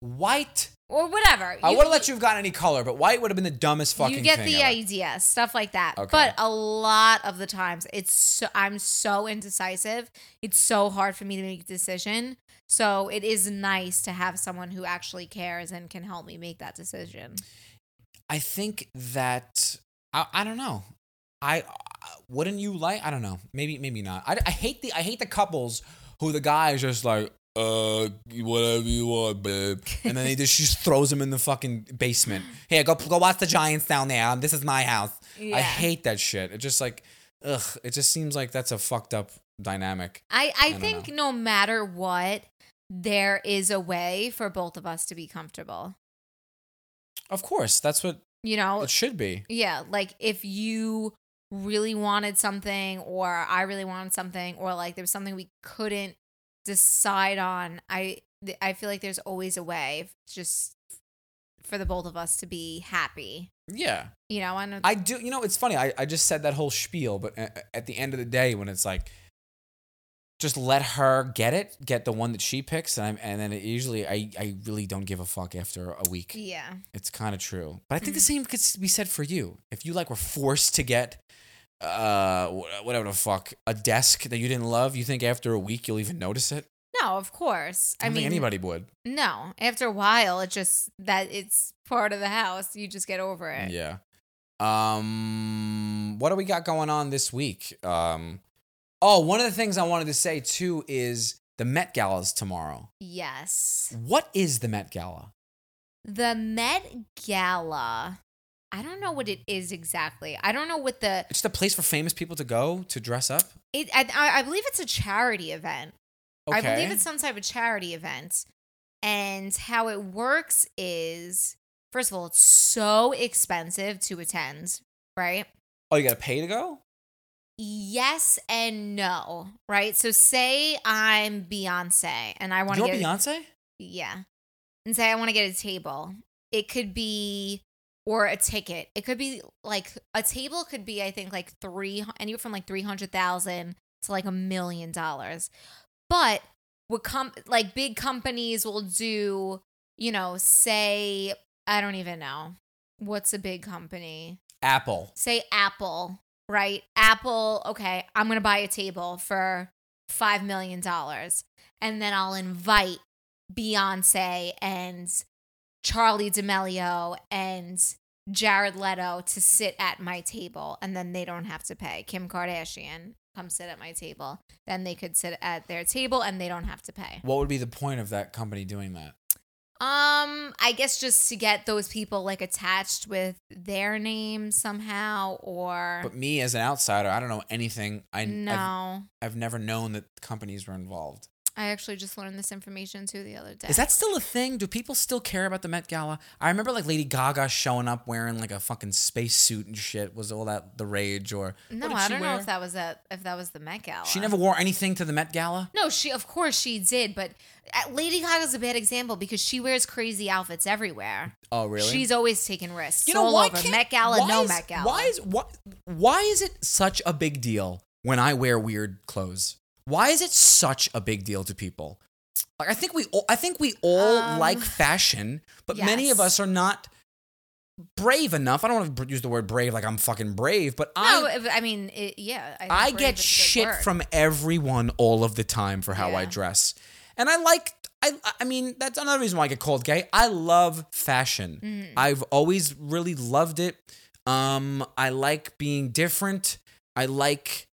white. or whatever. I would have let you have gotten any color, but white would have been the dumbest fucking you get the ever. idea stuff like that Okay. but a lot of the times it's so i'm so indecisive it's so hard for me to make a decision so it is nice to have someone who actually cares and can help me make that decision I think that I, I don't know. I uh, wouldn't you like? I don't know. Maybe maybe not. I, I hate the I hate the couples who the guy is just like uh whatever you want, babe, and then he [laughs] just, she just throws him in the fucking basement. Here, go go watch the Giants down there. This is my house. Yeah. I hate that shit. It just like ugh. It just seems like that's a fucked up dynamic. i i, don't think know. no matter what there is a way for both of us to be comfortable Of course, that's what you know it should be. Yeah, like if you really wanted something or I really wanted something or like there was something we couldn't decide on, I I feel like there's always a way just for the both of us to be happy. Yeah. You know, I know I do. You know, it's funny. I, I just said that whole spiel, but at the end of the day, when it's like, just let her get it, get the one that she picks, and, I'm, and then it usually I, I really don't give a fuck after a week. yeah. It's kind of true, but I think the Mm-hmm. same could be said for you. If you like were forced to get, uh, whatever the fuck, a desk that you didn't love, you think after a week you'll even notice it? No, of course. I I, mean anybody would. No, after a while it just that it's part of the house. You just get over it. Yeah. Um, what do we got going on this week? Um, oh, one of the things I wanted to say too is the Met Gala's tomorrow. Yes. What is the Met Gala? The Met Gala. I don't know what it is exactly. I don't know what the It's just a place for famous people to go to dress up. it. I, I I believe it's a charity event. Okay. I believe it's some type of charity event. And how it works is, first of all, it's so expensive to attend, right? oh, you got to pay to go. Yes and no, right? So say I'm Beyonce and I want to get a- Beyonce. Yeah. And say I want to get a table. It could be or a ticket. It could be like a table could be I think like 3 anywhere from like 300,000 to like a million dollars. But what com like big companies will do, you know, say I don't even know. What's a big company? Apple. say Apple, right? Apple, okay, I'm going to buy a table for $5 million. And then I'll invite Beyonce and Charli D'Amelio and Jared Leto to sit at my table. And then they don't have to pay. Kim Kardashian, come sit at my table. Then they could sit at their table and they don't have to pay. What would be the point of that company doing that? Um, I guess just to get those people like attached with their name somehow, or But me as an outsider, I don't know anything. I no. I've, I've never known that companies were involved. I actually just learned this information too the other day. Is that still a thing? Do people still care about the Met Gala? I remember like Lady Gaga showing up wearing like a fucking spacesuit and shit. Was all that the rage or no? I don't know if that was that if that was the Met Gala. She never wore anything to the Met Gala. No, she of course she did, but uh, Lady Gaga's a bad example because she wears crazy outfits everywhere. Oh, really? She's always taking risks. you know all why over Met Gala, no is- Met Gala. Why is why, why is it such a big deal when I wear weird clothes? Why is it such a big deal to people? Like I think we all, I think we all Um, like fashion, but many of us are not brave enough. I don't want to use the word brave like I'm fucking brave, but No, I I mean, it, yeah. think I get is a good shit from everyone all of the time for how I dress. And I like I I mean that's another reason why I get called gay. I love fashion. Mm-hmm. I've always really loved it. Um I like being different. I like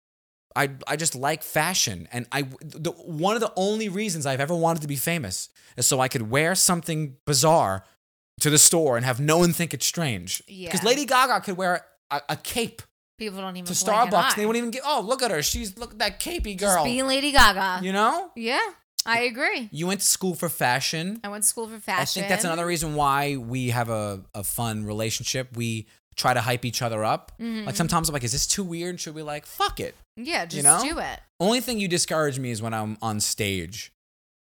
I I just like fashion and I the, one of the only reasons I've ever wanted to be famous is so I could wear something bizarre to the store and have no one think it's strange. Because Yeah. Lady Gaga could wear a, a cape People don't even to Starbucks. They wouldn't even get. Oh, look at her. She's look at that capey Just girl. being Lady Gaga. you know. Yeah, I agree. You went to school for fashion. I went to school for fashion. I think that's another reason why we have a, a fun relationship. We try to hype each other up. Mm-hmm. Like sometimes I'm like, is this too weird? Should we like fuck it? Yeah, just know? do it. Only thing you discourage me is when I'm on stage,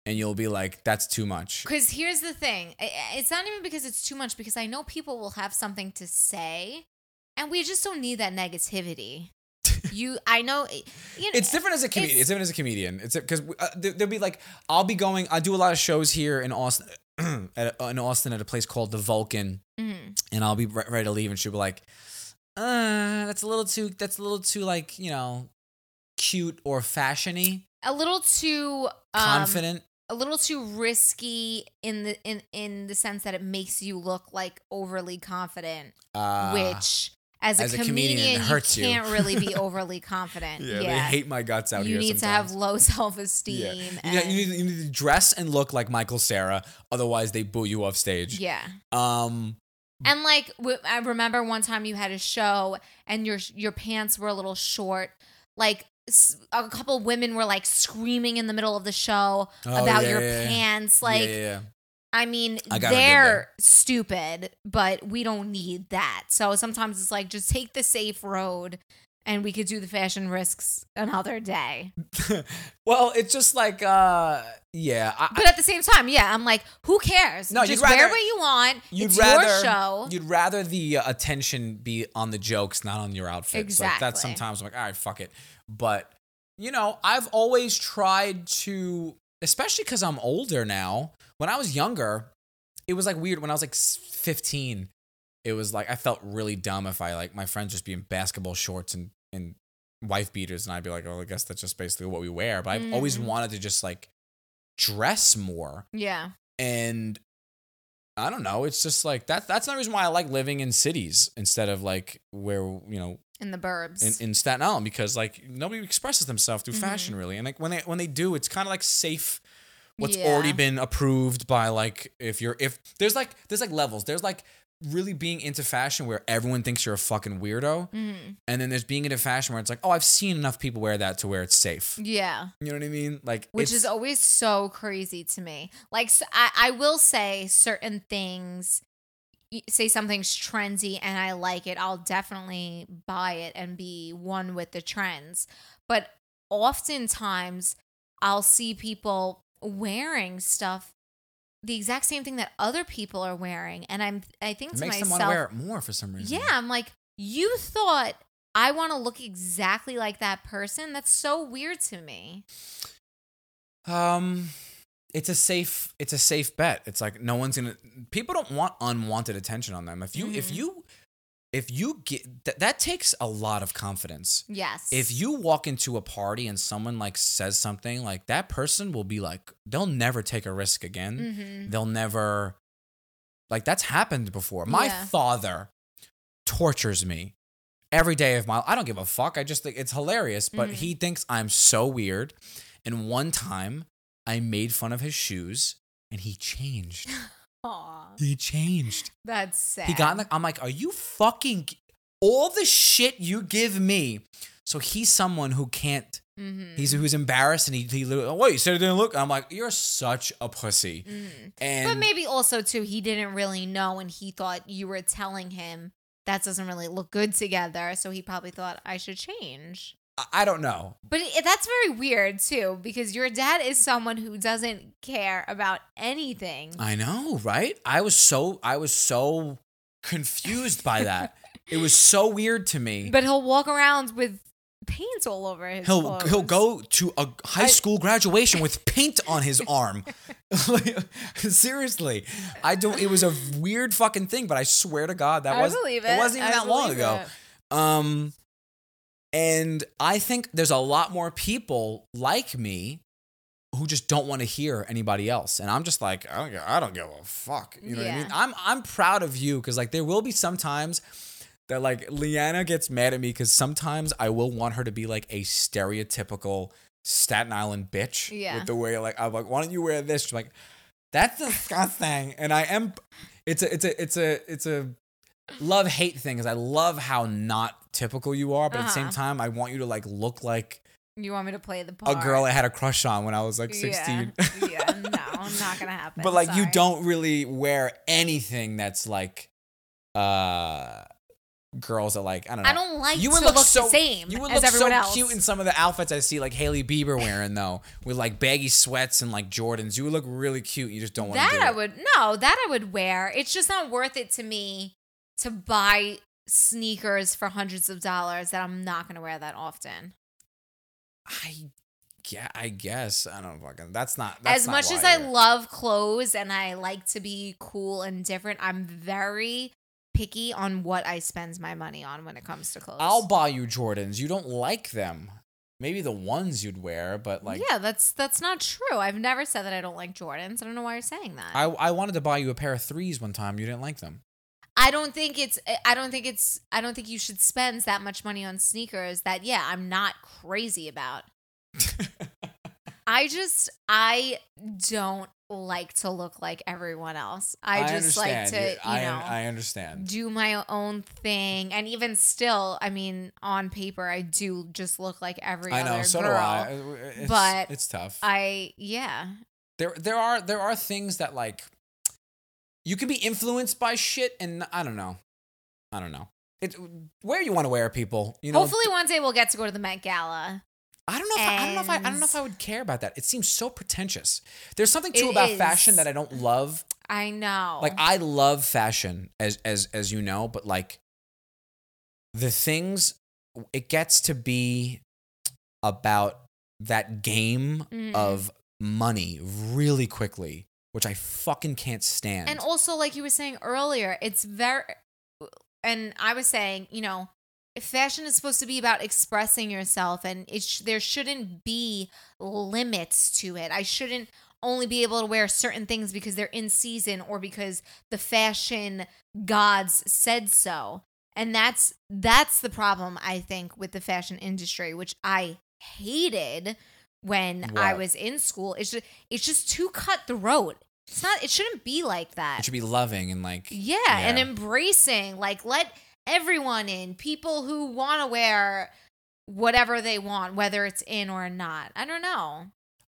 and you'll be like, that's too much. Because here's the thing it's not even because it's too much, because I know people will have something to say, and we just don't need that negativity. [laughs] you, I know, you know, It's different as a comedian. it's- It's, different as a comedian. It's because uh, there'll be like I'll be going. I do a lot of shows here in Austin, [clears throat] at, uh, in Austin at a place called the Vulcan. Mhm. and I'll be re- ready to leave, and she'll be like, "Uh, that's a little too. That's a little too like you know, cute or fashiony, a little too um, confident." a little too risky in the in in the sense that it makes you look like overly confident, Uh, which as a, as a comedian, hurts you. can't really be [laughs] overly confident. yeah, yeah, they hate my guts out you here. You need to have low [laughs] self esteem. Yeah. You, you, need, you need to dress and look like Michael Cera, otherwise they boo you off stage. yeah. Um, And like I remember one time you had a show and your your pants were a little short. Like a couple women were like screaming in the middle of the show Oh, about yeah, your yeah, pants. Like yeah, yeah. I mean, I got her good they're stupid, but we don't need that. So sometimes it's like just take the safe road and we could do the fashion risks another day. [laughs] well, it's just like, uh, yeah, I, But at the same time, yeah, I'm like, who cares? No, just wear what you want. You'd it's rather your show. You'd rather the uh, attention be on the jokes, not on your outfits. Like that's sometimes I'm like, all right, fuck it. But you know, I've always tried to, especially because I'm older now. When I was younger, it was like weird. When I was like 15, it was like I felt really dumb if I like my friends just be in basketball shorts and and wife beaters, and I'd be like, oh, I guess that's just basically what we wear. But I've always Mhm. wanted to just like dress more yeah. and I don't know. It's just like that. That's the reason why I like living in cities instead of like where you know In the burbs. in, in Staten Island because like nobody expresses themselves through fashion Mm-hmm. really, and like when they when they do, it's kind of like safe. What's Yeah. already been approved by like if you're if there's like there's like levels. There's like really being into fashion where everyone thinks you're a fucking weirdo, Mhm. and then there's being into fashion where it's like oh I've seen enough people wear that to where it's safe. Yeah. You know what I mean? Like Which is always so crazy to me. Like, I I will say certain things, say something's trendy and I like it, I'll definitely buy it and be one with the trends. But oftentimes, I'll see people wearing stuff, the exact same thing that other people are wearing. And I'm, I think it to makes myself, to wear it more for some reason. yeah, I'm like, you thought I want to look exactly like that person? That's so weird to me. Um, it's a safe. It's a safe bet. It's like no one's gonna. People don't want unwanted attention on them. If you, if Mhm. you, if you get that, that takes a lot of confidence. Yes. If you walk into a party and someone like says something like that, person will be like, they'll never take a risk again. Mhm. They'll never. Like that's happened before. My Yeah. father tortures me every day of my. I don't give a fuck. I just think it's hilarious, but Mhm. he thinks I'm so weird. And one time, I made fun of his shoes, and he changed. [laughs] Aw, He changed. that's sad. He got in the, I'm like, are you fucking all the shit you give me? So he's someone who can't. Mhm. He's who's embarrassed and he he literally, oh, wait, you said it didn't look. I'm like, you're such a pussy. Mhm. And But maybe also too, he didn't really know, and he thought you were telling him that doesn't really look good together. So he probably thought I should change. I- don't know. But that's very weird too, because your dad is someone who doesn't care about anything. I know, right? I was so I was so confused by that. [laughs] it was so weird to me. But he'll walk around with paint all over his. He'll clothes. he'll go to a high school graduation with [laughs] paint on his arm. [laughs] Seriously, I don't. It was a weird fucking thing, but I swear to God, that was believe it it. wasn't even I that long ago. it. Um, and I think there's a lot more people like me who just don't want to hear anybody else, and I'm just like, I don't, gi- I don't give a fuck. You know what I mean? I'm I'm proud of you because like there will be some times that like Leanna gets mad at me because sometimes I will want her to be like a stereotypical Staten Island bitch. Yeah. With the way like I'm like, why don't you wear this? She's like, that's disgusting. And I am it's a it's a it's a it's a love hate thing because I love how not typical you are, but at the same Uh-huh. time I want you to like look like You want me to play the part? a girl I had a crush on when I was like 16. Yeah, yeah [laughs] no, not gonna happen. but like you don't really wear anything that's like uh girls that like I don't know. I don't like you would look, look so the same You would as look so else. cute in some of the outfits I see like Hailey Bieber wearing though, with like baggy sweats and like Jordans. You would look really cute. You just don't want to do that I would no, that I would wear. It's just not worth it to me to buy sneakers for hundreds of dollars that I'm not gonna wear that often. I yeah, I guess I don't fucking. That's not that's as not much as I you're- love clothes and I like to be cool and different, I'm very picky on what I spend my money on when it comes to clothes. I'll buy you Jordans. You don't like them. Maybe the ones you'd wear, but like yeah, that's that's not true. I've never said that I don't like Jordans. I don't know why you're saying that. I I wanted to buy you a pair of threes one time. You didn't like them. I don't think it's I don't think it's I don't think you should spend that much money on sneakers that yeah, I'm not crazy about. [laughs] I just I don't like to look like everyone else. I, just like to, you I, know, I understand. do my own thing and even still, I mean, on paper I do just look like every I know. other So girl. do I. It's, but it's tough. I yeah. there there are there are things that like you can be influenced by shit, and I don't know. I don't know. It where you want to wear people. You know. Hopefully one day we'll get to go to the Met Gala. I don't know. If I, I don't know if I, I don't know if I would care about that. It seems so pretentious. There's something too It about is. fashion that I don't love. I know. Like I love fashion as as as you know, but like the things it gets to be about that game Mhm. of money really quickly, which I fucking can't stand. And also, like you were saying earlier, it's very, and I was saying, you know, if fashion is supposed to be about expressing yourself, and it sh- there shouldn't be limits to it. I shouldn't only be able to wear certain things because they're in season or because the fashion gods said so. And that's that's the problem I think with the fashion industry, which I hated when I was in school. It's just it's just too cutthroat. It's not. It shouldn't be like that. it should be loving and like yeah, and embracing. Like let everyone in. People who want to wear whatever they want, whether it's in or not. I don't know.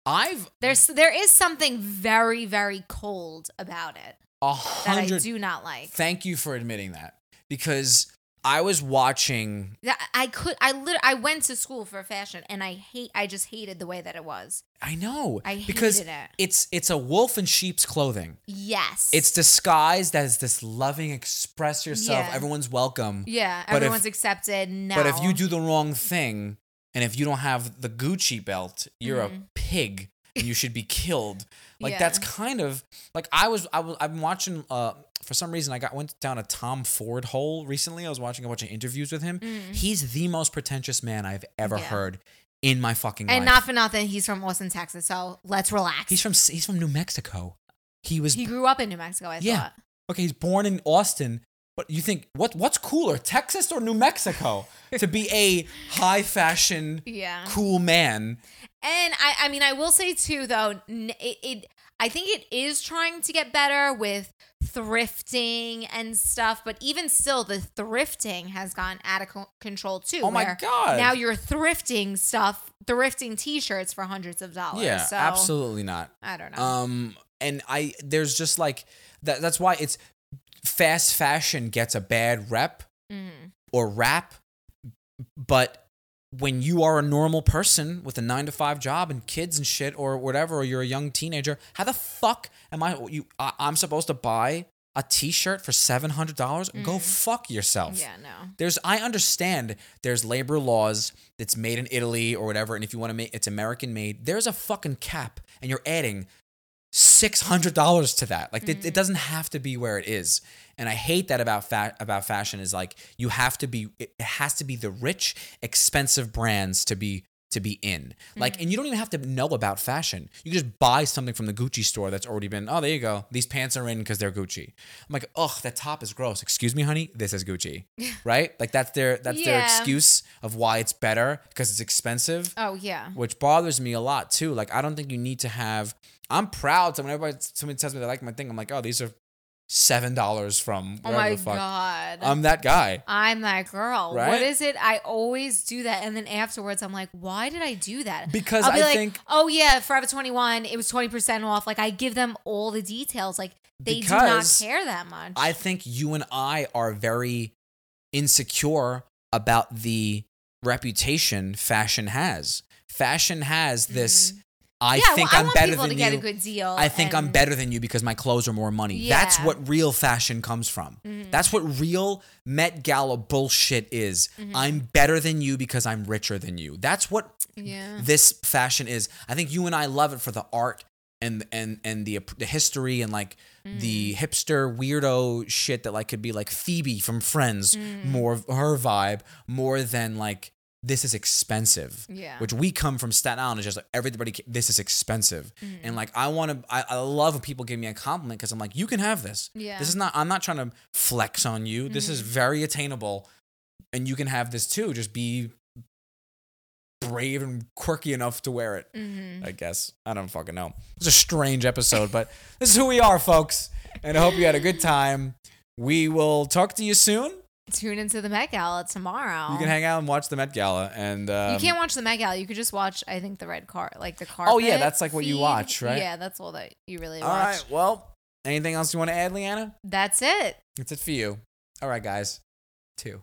I've There's there is something very very cold about it a that I hundred. do not like. Thank you for admitting that because I was watching. I could. I lit. I went to school for fashion, and I hate. I just hated the way that it was. I know I because hated it. it's it's a wolf in sheep's clothing. Yes, It's disguised as this loving, express yourself. Yeah. Everyone's welcome. yeah. but if- Everyone's accepted. No, But if you do the wrong thing, and if you don't have the Gucci belt, you're a Mhm. pig. and You should be killed. Like Yeah. that's kind of like I was. I was. I've been watching. Uh, for some reason, I got went down a Tom Ford hole recently. I was watching a bunch of interviews with him. Mhm. He's the most pretentious man I've ever Yeah. heard in my fucking and life. not for nothing, he's from Austin, Texas. So let's relax. he's from he's from New Mexico. He was He grew up in New Mexico. I Yeah. thought. okay. He's born in Austin, But you think what what's cooler, Texas or New Mexico, [laughs] to be a high fashion, Yeah. cool man? And I, I mean, I will say too, though, it, it, I think it is trying to get better with thrifting and stuff. But even still, the thrifting has gone out of co- control too. Oh my God. Now you're thrifting stuff, thrifting T-shirts for hundreds of dollars. Yeah, so, absolutely not. I don't know. Um, and I there's just like that. That's why it's fast fashion gets a bad rep Mhm. or rap, but when you are a normal person with a nine to five job and kids and shit or whatever, or you're a young teenager, how the fuck am I? You, I, I'm supposed to buy a T-shirt for seven hundred dollars? Go mm. fuck yourself. Yeah, no. There's I understand there's labor laws that's made in Italy or whatever, and if you want to make it's American made, there's a fucking cap, and you're adding six hundred dollars to that. Like it, it mm. doesn't have to be where it is. And I hate that about fa- about fashion is like you have to be it has to be the rich, expensive brands to be to be in. Like mm. and you don't even have to know about fashion. You can just buy something from the Gucci store that's already been, oh there you go. These pants are in because they're Gucci. I'm like, ugh, that top is gross. Excuse me, honey, this is Gucci. [laughs] right? Like that's their that's their excuse of why it's better because it's expensive Oh yeah. which bothers me a lot too. Like I don't think you need to have. I'm proud. So whenever somebody tells me they like my thing, I'm like, oh, these are seven dollars from Oh my the fuck. god. I'm that guy. I'm that girl. Right? What is it? I always do that, and then afterwards, I'm like, why did I do that? Because I'll be I like, think- oh yeah, Forever 21, it was 20 percent off. Like I give them all the details. Like they do not care that much. I think you and I are very insecure about the reputation fashion has. Fashion has this. Mm-hmm. I Mm-hmm. yeah, think well, I'm better than you. a good deal. I think I'm better than you because my clothes are more money. That's Yeah. Mm-hmm. what real fashion comes from. That's what real Met Gala bullshit is. I'm better than you because I'm richer than you. That's what Yeah. this fashion is. I think you and I love it for the art and and and the the history and like the Mm-hmm. hipster weirdo shit that like could be like Phoebe from Friends, Mm-hmm. more of her vibe more than like this is expensive. Yeah. Which we come from Staten Island. It's just like everybody. This is expensive, Mm-hmm. and like I want to. I, I love when people give me a compliment because I'm like, you can have this. Yeah. Mm-hmm. This is not. I'm not trying to flex on you. This is very attainable, and you can have this too. Just be brave and quirky enough to wear it. Mm-hmm. I guess I don't fucking know. It's a strange episode, but [laughs] this is who we are, folks. And I hope you had a good time. We will talk to you soon. Tune into the Met Gala tomorrow. You can hang out and watch the Met Gala, and um, you can't watch the Met Gala. You could just watch, I think, the red car, like the car. Oh, yeah, that's like what you watch, right? Yeah, that's all that you really All watch. right. Well, anything else you want to add, Leanna? That's it. That's it for you. All right, guys. Two.